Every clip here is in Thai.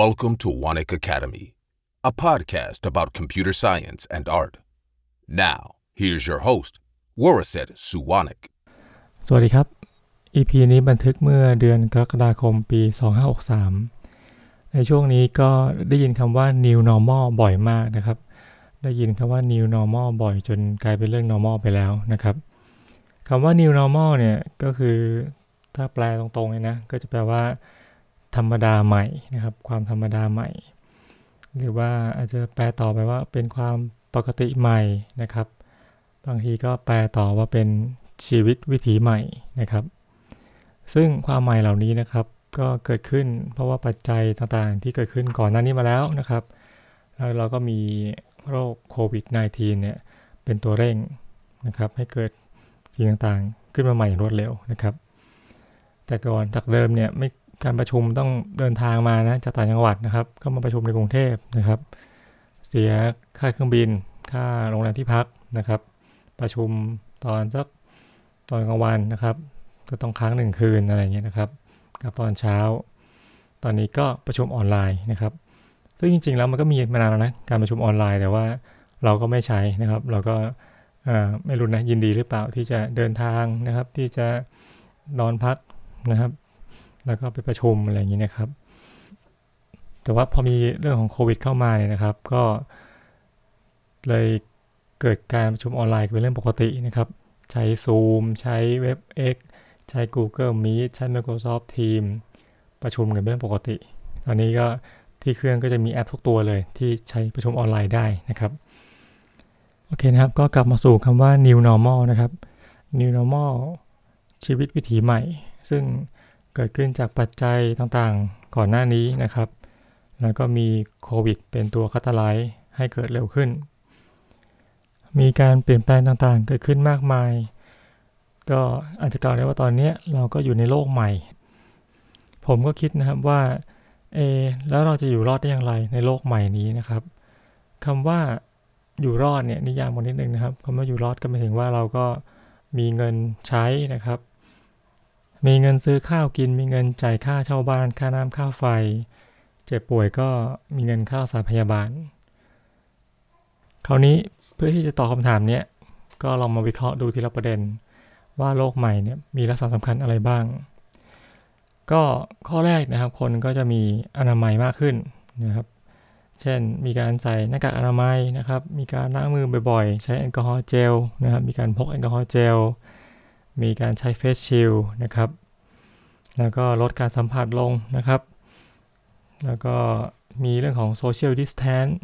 Welcome to Wanik Academy, a podcast about computer science and art. Now, here's your host, Waraset Suwanik. สวัสดีครับ EP นี้บันทึกเมื่อเดือนกรกฎาคมปี 2563 ในช่วงนี้ก็ได้ยินคำว่า new normal บ่อยมากนะครับ ได้ยินคำว่า new normal บ่อยจนกลายเป็นเรื่อง normal ไปแล้วนะครับ คำว่า new normal เนี่ยก็คือถ้าแปลตรงๆเลยนะ ก็จะแปลว่า ธรรมดาใหม่นะครับ ความธรรมดาใหม่ หรือว่าอาจจะแปลต่อไปว่าเป็นความปกติใหม่นะครับ บางทีก็แปลต่อว่าเป็นชีวิตวิถีใหม่นะครับ ซึ่งความใหม่เหล่านี้นะครับ ก็เกิดขึ้นเพราะว่าปัจจัยต่างๆ ที่เกิดขึ้นก่อนหน้านี้มาแล้วนะครับแล้วเราก็มีโรคโควิด -19 เนี่ยเป็นตัวเร่งนะครับ ให้เกิดสิ่งต่างๆ ขึ้นมาใหม่อย่างรวดเร็วนะครับ แต่ก่อนจากเดิมเนี่ยไม่ การประชุมต้องเดินทางมานะจากต่างจังหวัดนะครับ ก็มาประชุมในกรุงเทพนะครับ เสียค่าเครื่องบิน ค่าโรงแรมที่พักนะครับ ประชุมตอนสักตอนกลางวันนะครับ ก็ต้องค้างหนึ่งคืนอะไรเงี้ยนะครับ กับตอนเช้า ตอนนี้ก็ประชุมออนไลน์นะครับ ซึ่งจริงๆแล้วมันก็มีมานานแล้วนะการประชุมออนไลน์แต่ว่าเราก็ไม่ใช้นะครับ เราก็ไม่รู้นะยินดีหรือเปล่าที่จะเดินทางนะครับ ที่จะนอนพักนะครับ แล้วก็ไปประชุมอะไรอย่างนี้นะครับ แต่ว่าพอมีเรื่องของโควิดเข้ามาเนี่ยนะครับ ก็เลยเกิดการประชุมออนไลน์เป็นเรื่องปกตินะครับ ใช้ Zoom ใช้ WebEx ใช้ Google Meet ใช้ Microsoft Teams ประชุมกันเป็นเรื่องปกติ ตอนนี้ก็ที่เครื่องก็จะมีแอปทุกตัวเลยที่ใช้ประชุมออนไลน์ได้นะครับ โอเคนะครับ ก็กลับมาสู่คำว่า new normal นะครับ new normal ชีวิตวิถีใหม่ ซึ่ง เกิดขึ้นจากปัจจัยต่างๆ ก่อนหน้านี้นะครับ แล้วก็มีโควิด เป็นตัวคัตไลท์ให้เกิดเร็วขึ้น มีการเปลี่ยนแปลงต่างๆ เกิดขึ้นมากมาย ก็อาจจะกล่าวได้ว่าตอนนี้เราก็อยู่ในโลกใหม่ ผมก็คิดนะครับว่าเอแล้วเราจะอยู่รอดได้อย่างไรในโลกใหม่นี้นะครับคำว่าอยู่รอดเนี่ยนิยามกันนิดนึงนะครับคำว่าอยู่รอดก็หมายถึงว่าเราก็มีเงินใช้นะครับ มีเงินซื้อข้าวกิน มีเงินจ่ายค่าเช่าบ้านค่าน้ำค่าไฟ เจ็บป่วยก็มีเงินค่ารักษาพยาบาล คราวนี้เพื่อที่จะตอบคำถามเนี้ยก็ลองมาวิเคราะห์ดูทีละประเด็น ว่าโลกใหม่เนี่ยมีลักษณะสำคัญอะไรบ้าง ก็ข้อแรกนะครับ คนก็จะมีอนามัยมากขึ้นนะครับ เช่นมีการใส่หน้ากากอนามัยนะครับ มีการล้างมือบ่อยๆ ใช้แอลกอฮอล์เจลนะครับ มีการพกแอลกอฮอล์เจล มีการใช้เฟสชิลนะครับ แล้วก็ลดการสัมผัสลงนะครับ แล้วก็มีเรื่องของ social distance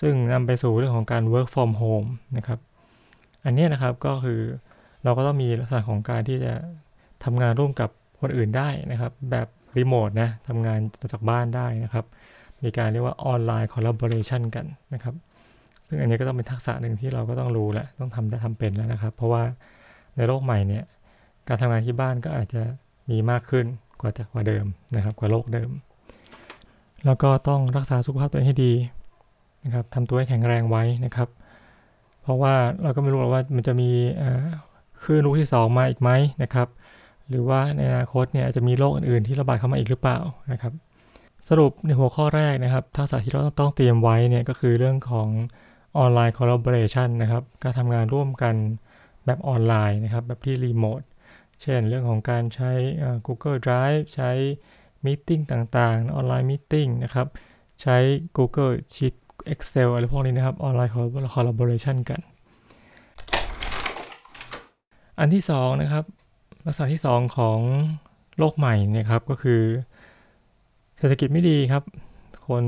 ซึ่งนำไปสู่เรื่องของการ work from home นะครับ อันนี้นะครับก็คือเราก็ต้องมีลักษณะของการที่จะทำงานร่วมกับคนอื่นได้นะครับ แบบรีโมทนะทำงานจากบ้านได้นะครับ มีการเรียกว่าออนไลน์คอลลาบอร์เรชันกันนะครับ ซึ่งอันนี้ก็ต้องเป็นทักษะหนึ่งที่เราก็ต้องรู้และต้องทำได้ทำเป็นแล้วนะครับ เพราะว่า ในโลกใหม่เนี่ยการทำงานที่บ้านก็อาจจะมีมากขึ้นกว่าจากกว่าเดิมนะครับกว่าโลกเดิม แล้วก็ต้องรักษาสุขภาพตัวเองให้ดีนะครับทำตัวให้แข็งแรงไว้นะครับ เพราะว่าเราก็ไม่รู้หรอกว่ามันจะมีคลื่นลูกที่ 2 มาอีกไหมนะครับ หรือว่าในอนาคตเนี่ยจะมีโรคอื่นๆที่ระบาดเข้ามาอีกหรือเปล่านะครับ สรุปในหัวข้อแรกนะครับทักษะที่เราต้องเตรียมไว้เนี่ยก็คือเรื่องของ online collaboration นะครับ การทำงานร่วมกัน แบบออนไลน์นะครับแบบที่รีโมทเช่นเรื่องของการใช้ Google Drive ใช้meeting ต่างๆ online meeting นะครับ ใช้ Google Sheet Excel อะไรพวกนี้นะครับ online collaboration กัน อันที่2นะครับลักษณะที่ 2 ของโลกใหม่นะครับก็คือ เศรษฐกิจไม่ดีครับ คน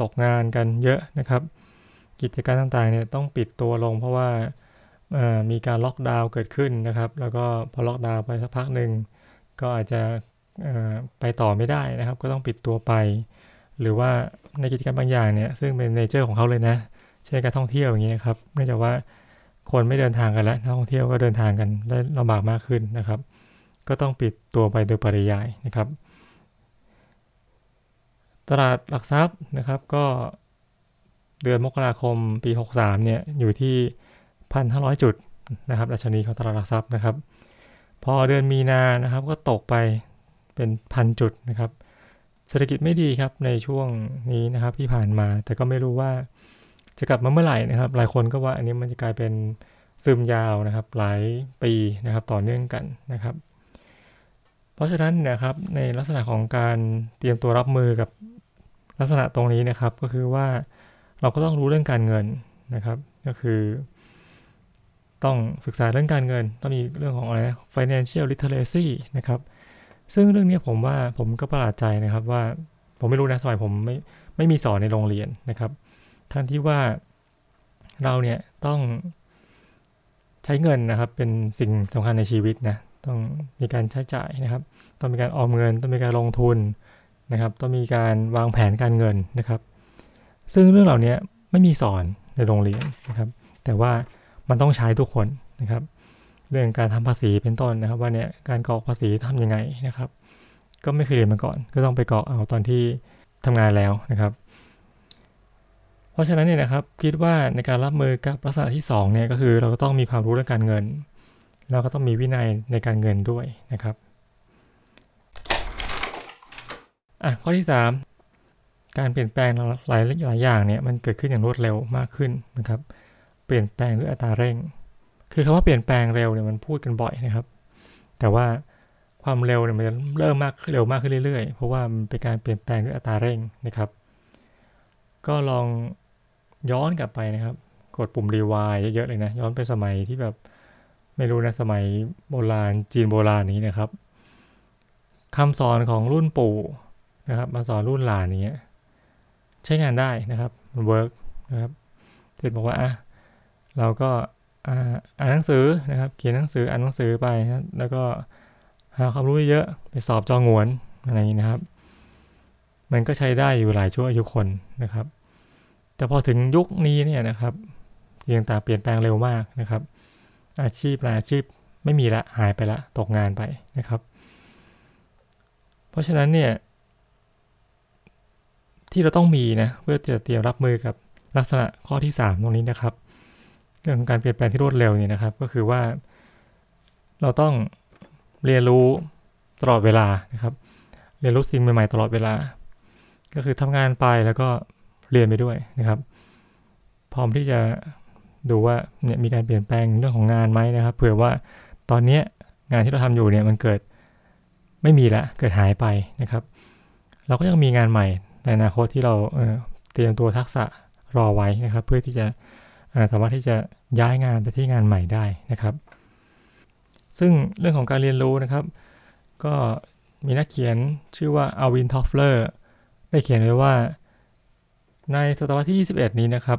ตกงานกันเยอะนะครับ กิจการต่างๆเนี่ยต้องปิดตัวลงเพราะว่า มีการล็อกดาวน์เกิดขึ้นนะครับ แล้วก็พอล็อกดาวน์ไปสักพักหนึ่งก็อาจจะไปต่อไม่ได้นะครับ ก็ต้องปิดตัวไป หรือว่าในกิจกรรมบางอย่างเนี่ยซึ่งเป็นเนเจอร์ของเขาเลยนะ เช่นการท่องเที่ยวอย่างนี้นะครับเนื่องจากว่าคนไม่เดินทางกันแล้วนักท่องเที่ยวก็เดินทางกันได้ลำบากมากขึ้นนะครับ ก็ต้องปิดตัวไปโดยปริยายนะครับ ตลาดหลักทรัพย์นะครับก็เดือนมกราคมปี 63เนี่ยอยู่ที่ 1,500 จุดนะครับดัชนีของตลาดหลักทรัพย์นะครับ พอเดือนมีนานะครับก็ตกไปเป็นพันจุดนะครับ เศรษฐกิจไม่ดีครับในช่วงนี้นะครับที่ผ่านมา แต่ก็ไม่รู้ว่าจะกลับมาเมื่อไหร่นะครับ หลายคนก็ว่าอันนี้มันจะกลายเป็นซึมยาวนะครับหลายปีนะครับต่อเนื่องกันนะครับ เพราะฉะนั้นนะครับในลักษณะของการเตรียมตัวรับมือกับลักษณะตรงนี้นะครับ ก็คือว่าเราก็ต้องรู้เรื่องการเงินนะครับ ก็คือ ต้องศึกษาเรื่องการเงิน ต้องมีเรื่องของอะไร financial literacy นะครับ ซึ่งเรื่องนี้ผมว่าผมก็ประหลาดใจนะครับว่าผมไม่รู้นะสมัยผมไม่ไม่มีสอนในโรงเรียนนะครับทั้งที่ว่าเราเนี่ยต้องใช้เงินนะครับเป็นสิ่งสำคัญในชีวิตนะต้องมีการใช้จ่ายนะครับ ต้องมีการออมเงิน ต้องมีการลงทุนนะครับ ต้องมีการวางแผนการเงินนะครับ ซึ่งเรื่องเหล่านี้ไม่มีสอนในโรงเรียนนะครับ แต่ว่า มันต้องใช้ทุกคนนะครับ เรื่องการทำภาษีเป็นต้นนะครับว่าเนี่ยการกรอกภาษีทำยังไงนะครับ ก็ไม่เคยเรียนมาก่อน ก็ต้องไปกรอกเอาตอนที่ทำงานแล้วนะครับ เพราะฉะนั้นเนี่ยนะครับคิดว่าในการรับมือกับลักษณะที่2เนี่ยก็คือเราก็ต้องมีความรู้เรื่องการเงินเราก็ต้องมีวินัยในการเงินด้วยนะครับอะข้อที่ 3 การเปลี่ยนแปลงหลายหลายอย่างเนี่ยมันเกิดขึ้นอย่างรวดเร็วมากขึ้นนะครับ เปลี่ยนแปลงด้วยอัตราเร่ง คือคำว่าเปลี่ยนแปลงเร็วเนี่ยมันพูดกันบ่อยนะครับ แต่ว่าความเร็วเนี่ยมันจะเริ่มมากเร็วมากขึ้นเรื่อยๆ เพราะว่ามันเป็นการเปลี่ยนแปลงด้วยอัตราเร่งนะครับ ก็ลองย้อนกลับไปนะครับ กดปุ่มรีวายเยอะๆเลยนะ ย้อนไปสมัยที่แบบไม่รู้นะสมัยโบราณจีนโบราณนี้นะครับคำสอนของรุ่นปู่นะครับมาสอนรุ่นหลานนี้ใช้งานได้นะครับมันเวิร์กนะครับเด็กบอกว่าอะ เราก็อ่านหนังสือนะครับ เขียนหนังสืออ่านหนังสือไปนะแล้วก็หาความรู้เยอะไปสอบจองวนอะไรอย่างนี้นะครับ มันก็ใช้ได้อยู่หลายช่วงอายุคนนะครับ แต่พอถึงยุคนี้เนี่ยนะครับสิ่งต่างเปลี่ยนแปลงเร็วมากนะครับ อาชีพหลายอาชีพไม่มีละหายไปละตกงานไปนะครับ เพราะฉะนั้นเนี่ยที่เราต้องมีนะเพื่อจะเตรียมรับมือกับลักษณะข้อที่ 3 ตรงนี้นะครับ เรื่องของการเปลี่ยนแปลงที่รวดเร็วเนี่ยนะครับ ก็คือว่า เราต้องเรียนรู้ตลอดเวลานะครับ เรียนรู้สิ่งใหม่ๆตลอดเวลา ก็คือทำงานไปแล้วก็เรียนไปด้วยนะครับ พร้อมที่จะดูว่าเนี่ยมีการเปลี่ยนแปลงเรื่องของงานไหมนะครับ เผื่อว่าตอนนี้งานที่เราทำอยู่เนี่ยมันเกิดไม่มีละเกิดหายไปนะครับ เราก็ยังมีงานใหม่ในอนาคตที่เราเตรียมตัวทักษะรอไว้นะครับ เพื่อที่จะ สามารถที่จะย้ายงานไปที่งานใหม่ได้นะครับ ซึ่งเรื่องของการเรียนรู้นะครับ ก็มีนักเขียนชื่อว่าอัลวินทอฟเฟลอร์ได้เขียนไว้ว่า ในศตวรรษที่ 21 นี้นะครับ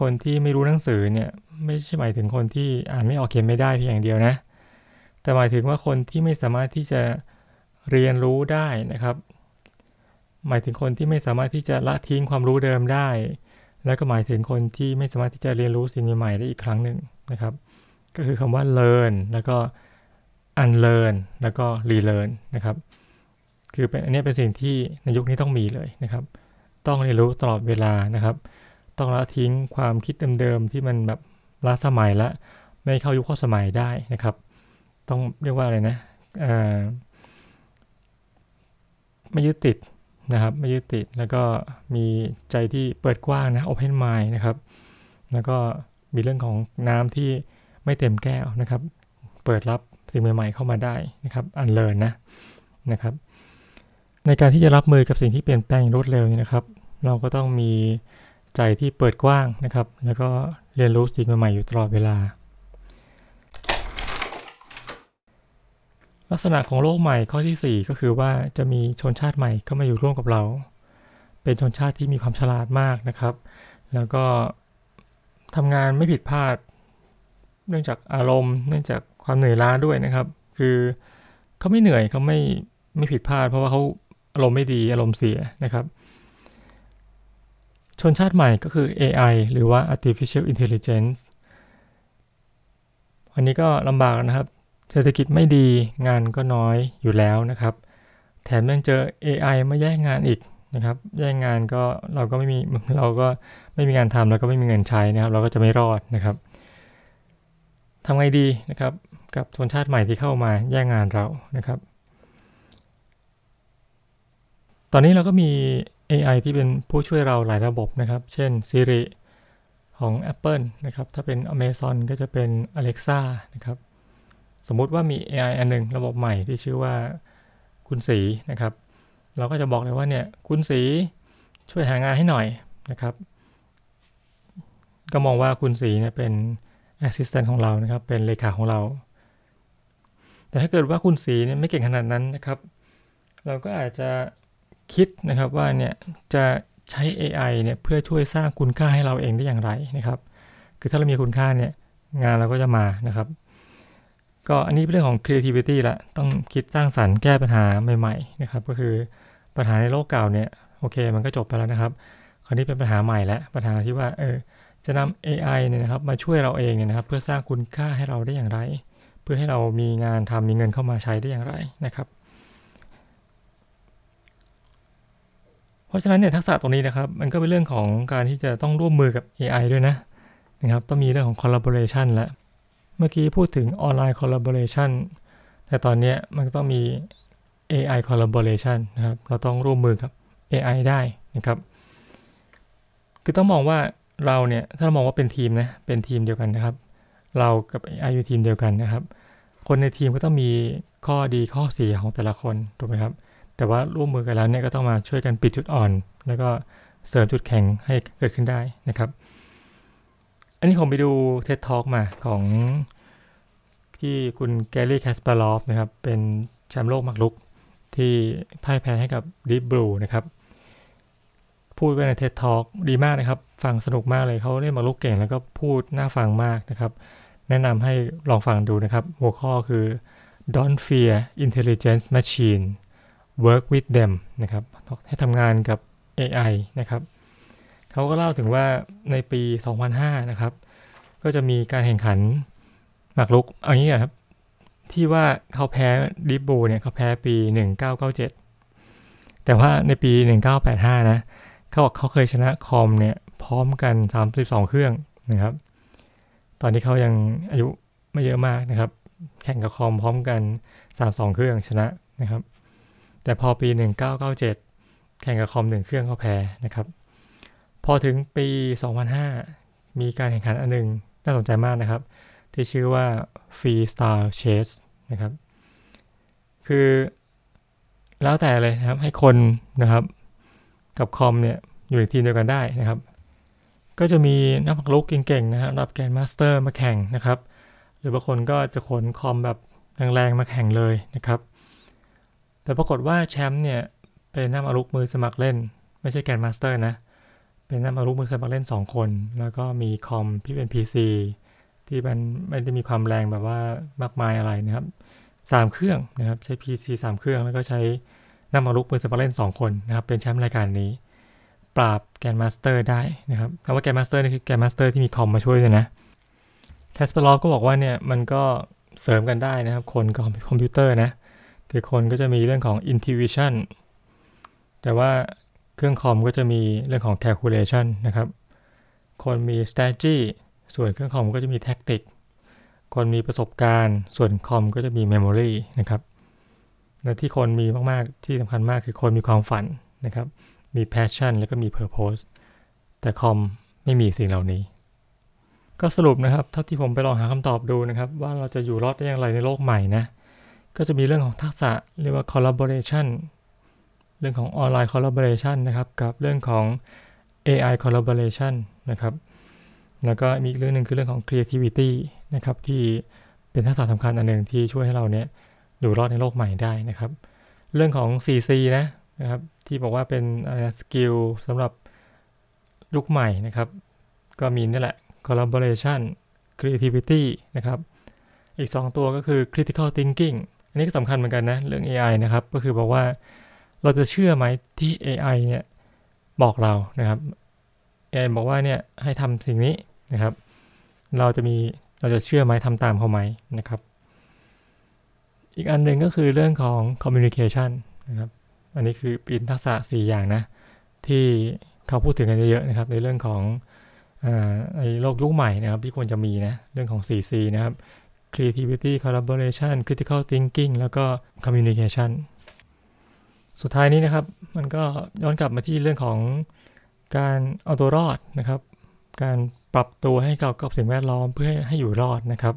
คนที่ไม่รู้หนังสือเนี่ยไม่ใช่หมายถึงคนที่อ่านไม่ออกเขียนไม่ได้เพียงอย่างเดียวนะ แต่หมายถึงว่าคนที่ไม่สามารถที่จะเรียนรู้ได้นะครับ หมายถึงคนที่ไม่สามารถที่จะละทิ้งความรู้เดิมได้ แล้วก็หมายถึงคนที่ไม่สามารถที่จะเรียนรู้สิ่งใหม่ๆได้อีกครั้งหนึ่งนะครับ ก็คือคำว่า learn แล้วก็ unlearn แล้วก็ relearn นะครับ คือเป็นอันนี้เป็นสิ่งที่ในยุคนี้ต้องมีเลยนะครับ ต้องเรียนรู้ตลอดเวลานะครับ ต้องละทิ้งความคิดเดิมๆที่มันแบบล้าสมัยละไม่เข้ายุคเข้าสมัยได้นะครับ ต้องเรียกว่าอะไรนะไม่ยึดติด นะครับไม่ยึดติดแล้วก็มีใจที่เปิดกว้างนะ open mind นะครับ แล้วก็มีเรื่องของน้ำที่ไม่เต็มแก้วนะครับ เปิดรับสิ่งใหม่ๆเข้ามาได้นะครับ อันเลินนะนะครับ ในการที่จะรับมือกับสิ่งที่เปลี่ยนแปลงรวดเร็วนี่นะครับ เราก็ต้องมีใจที่เปิดกว้างนะครับ แล้วก็เรียนรู้สิ่งใหม่ๆอยู่ตลอดเวลา ลักษณะของโลกใหม่ข้อที่ 4 ก็คือว่าจะมีชนชาติใหม่เข้ามาอยู่ร่วมกับเรา เป็นชนชาติที่มีความฉลาดมากนะครับ แล้วก็ทำงานไม่ผิดพลาด เนื่องจากอารมณ์ เนื่องจากความเหนื่อยล้าด้วยนะครับ คือเขาไม่เหนื่อยเขาไม่ไม่ผิดพลาด เพราะว่าเขาอารมณ์ไม่ดีอารมณ์เสียนะครับ ชนชาติใหม่ก็คือ AI หรือว่า artificial intelligence อันนี้ก็ลำบากนะครับ เศรษฐกิจไม่ดีงานก็น้อยอยู่แล้วนะครับ แถมยังเจอ AI มาแย่งงานอีกนะครับ แย่งงานก็เราก็ไม่มีเราก็ไม่มีงานทำแล้วก็ไม่มีเงินใช้นะครับ เราก็จะไม่รอดนะครับทำไงดีนะครับ กับชนชาติใหม่ที่เข้ามาแย่งงานเรานะครับ ตอนนี้เราก็มี AI ที่เป็นผู้ช่วยเราหลายระบบนะครับ เช่น Siri ของ Apple นะครับ ถ้าเป็น Amazon ก็จะเป็น Alexa นะครับ สมมุติว่ามี AI อันหนึ่งระบบใหม่ที่ชื่อว่าคุณสีนะครับ เราก็จะบอกเลยว่าเนี่ยคุณสีช่วยหางานให้หน่อยนะครับ ก็มองว่าคุณสีเนี่ยเป็น Assistant ของเรานะครับ เป็นเลขาของเรา แต่ถ้าเกิดว่าคุณสีเนี่ยไม่เก่งขนาดนั้นนะครับ เราก็อาจจะคิดนะครับว่าเนี่ยจะใช้ AI เนี่ยเพื่อช่วยสร้างคุณค่าให้เราเองได้อย่างไรนะครับ คือถ้าเรามีคุณค่าเนี่ยงานเราก็จะมานะครับ ก็อันนี้เป็นเรื่องของ creativity ละต้องคิดสร้างสรรค์แก้ปัญหาใหม่ๆนะครับ ก็คือปัญหาในโลกเก่าเนี่ยโอเค มันก็จบไปแล้วนะครับ คราวนี้เป็นปัญหาใหม่แล้วปัญหาที่ว่าเออจะนำ AI เนี่ยนะครับมาช่วยเราเองเนี่ยนะครับ เพื่อสร้างคุณค่าให้เราได้อย่างไร เพื่อให้เรามีงานทำมีเงินเข้ามาใช้ได้อย่างไรนะครับ เพราะฉะนั้นเนี่ยทักษะตรงนี้นะครับ มันก็เป็นเรื่องของการที่จะต้องร่วมมือกับ AI ด้วยนะนะครับ ต้องมีเรื่องของ collaboration แล้ว เมื่อกี้พูดถึงออนไลน์ collaboration แต่ตอนนี้มันต้องมี AI collaboration นะครับ เราต้องร่วมมือกับ AI ได้นะครับ คือต้องมองว่าเราเนี่ยถ้าเรามองว่าเป็นทีมนะ เป็นทีมเดียวกันนะครับ เรากับ AI อยู่ทีมเดียวกันนะครับ คนในทีมก็ต้องมีข้อดีข้อเสียของแต่ละคนถูกไหมครับ แต่ว่าร่วมมือกันแล้วเนี่ยก็ต้องมาช่วยกันปิดจุดอ่อน แล้วก็เสริมจุดแข็งให้เกิดขึ้นได้นะครับ อันนี้ผมไปดู TED Talk มาของที่คุณแกรี่แคสปารอฟนะครับ เป็นแชมป์โลกหมากรุกที่พ่ายแพ้ให้กับ Deep Blue นะครับ พูดไว้ใน TED Talk ดีมากนะครับ ฟังสนุกมากเลยเขาเล่นมักลุกเก่งแล้วก็พูดน่าฟังมากนะครับ แนะนำให้ลองฟังดูนะครับ หัวข้อคือ don't fear intelligence machine work with them นะครับ ให้ทำงานกับ AI นะครับ เขาก็เล่าถึงว่าในปี 2005 นะครับ ก็จะมีการแข่งขันหมากรุกเอางี้นะครับ ที่ว่าเขาแพ้ดิบูเนี่ยเขาแพ้ปี 1997 แต่ว่าในปี 1985 นะเขาบอกเขาเคยชนะคอมเนี่ยพร้อมกัน 32 เครื่องนะครับ ตอนนี้เขายังอายุไม่เยอะมากนะครับ แข่งกับคอมพร้อมกัน 32 เครื่องชนะนะครับ แต่พอปี 1997 แข่งกับคอมหนึ่งเครื่องเขาแพ้นะครับ พอถึงปี 2005 มีการแข่งขันอันหนึ่งน่าสนใจมากนะครับ ที่ชื่อว่า Freestyle Chess นะครับ คือแล้วแต่เลยนะครับให้คนนะครับกับคอมเนี่ยอยู่ในทีมเดียวกันได้นะครับ ก็จะมีนักหมากรุกเก่งๆนะฮะครับ grandmaster มาแข่งนะครับ หรือบางคนก็จะขนคอมแบบแรงๆมาแข่งเลยนะครับ แต่ปรากฏว่าแชมป์เนี่ยเป็นนักหมากรุกมือสมัครเล่น ไม่ใช่ grandmaster นะเป็นนักหมากรุกมือสมัครเล่น 2 คน แล้วก็มีคอมที่เป็น PC ที่มันไม่ได้มีความแรงแบบว่ามากมายอะไรนะครับ3เครื่องนะครับใช้ PC 3 เครื่องแล้วก็ใช้นักหมากรุกมือสมัครเล่น 2 คนนะครับเป็นแชมป์รายการนี้ ปราบ grandmaster ได้นะครับคำว่า grandmaster นี่คือ grandmaster ที่มีคอมมาช่วยเลยนะแคสเปอร์ลอฟก็บอกว่าเนี่ยมันก็เสริมกันได้นะครับ คนกับคอมพิวเตอร์นะคือคนก็จะมีเรื่องของ intuition แต่ว่า เครื่องคอมก็จะมีเรื่องของ calculation นะครับ คนมี strategy ส่วนเครื่องคอมก็จะมี tactic คนมีประสบการณ์ ส่วนคอมก็จะมี memory นะครับและที่คนมีมากๆ ที่สำคัญมากคือคนมีความฝันนะครับ มี passion แล้วก็มี purpose แต่คอมไม่มีสิ่งเหล่านี้ ก็สรุปนะครับ เท่าที่ผมไปลองหาคำตอบดูนะครับ ว่าเราจะอยู่รอดได้อย่างไรในโลกใหม่นะ ก็จะมีเรื่องของทักษะเรียกว่า collaboration เรื่องของออนไลน์ collaboration นะครับ กับเรื่องของ AI collaboration นะครับ แล้วก็มีอีกเรื่องหนึ่งคือเรื่องของ creativity นะครับ ที่เป็นทักษะสำคัญอันหนึ่งที่ช่วยให้เราเนี่ยอยู่รอดในโลกใหม่ได้นะครับ เรื่องของ 4C นะนะครับ ที่บอกว่าเป็นอะไรสกิลสำหรับยุคใหม่นะครับ ก็มีนี่แหละ collaboration creativity นะครับ อีก 2 ตัวก็คือ critical thinking อันนี้ก็สำคัญเหมือนกันนะ เรื่อง AI นะครับ ก็คือบอกว่า เราจะเชื่อไหมที่ AI เนี่ยบอกเรานะครับ AI บอกว่าเนี่ยให้ทำสิ่งนี้นะครับ เราจะมีเราจะเชื่อไหมทำตามเขาไหมนะครับ อีกอันหนึ่งก็คือเรื่องของ communication นะครับ อันนี้คือป็นทักษะ 4 อย่างนะ ที่เขาพูดถึงกันเยอะๆนะครับ ในเรื่องของในโลกยุคใหม่นะครับ ที่ควรจะมีนะ เรื่องของ 4C นะครับ creativity collaboration critical thinking แล้วก็ communication สุดท้ายนี้นะครับ มันก็ย้อนกลับมาที่เรื่องของการเอาตัวรอดนะครับ การปรับตัวให้เข้ากับสิ่งแวดล้อมเพื่อให้อยู่รอดนะครับ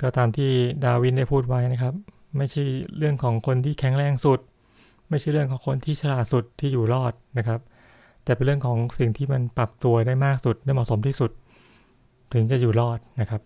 ก็ตามที่ดาวินได้พูดไว้นะครับ ไม่ใช่เรื่องของคนที่แข็งแรงสุด ไม่ใช่เรื่องของคนที่ฉลาดสุดที่อยู่รอดนะครับ แต่เป็นเรื่องของสิ่งที่มันปรับตัวได้มากสุดได้เหมาะสมที่สุด ถึงจะอยู่รอดนะครับ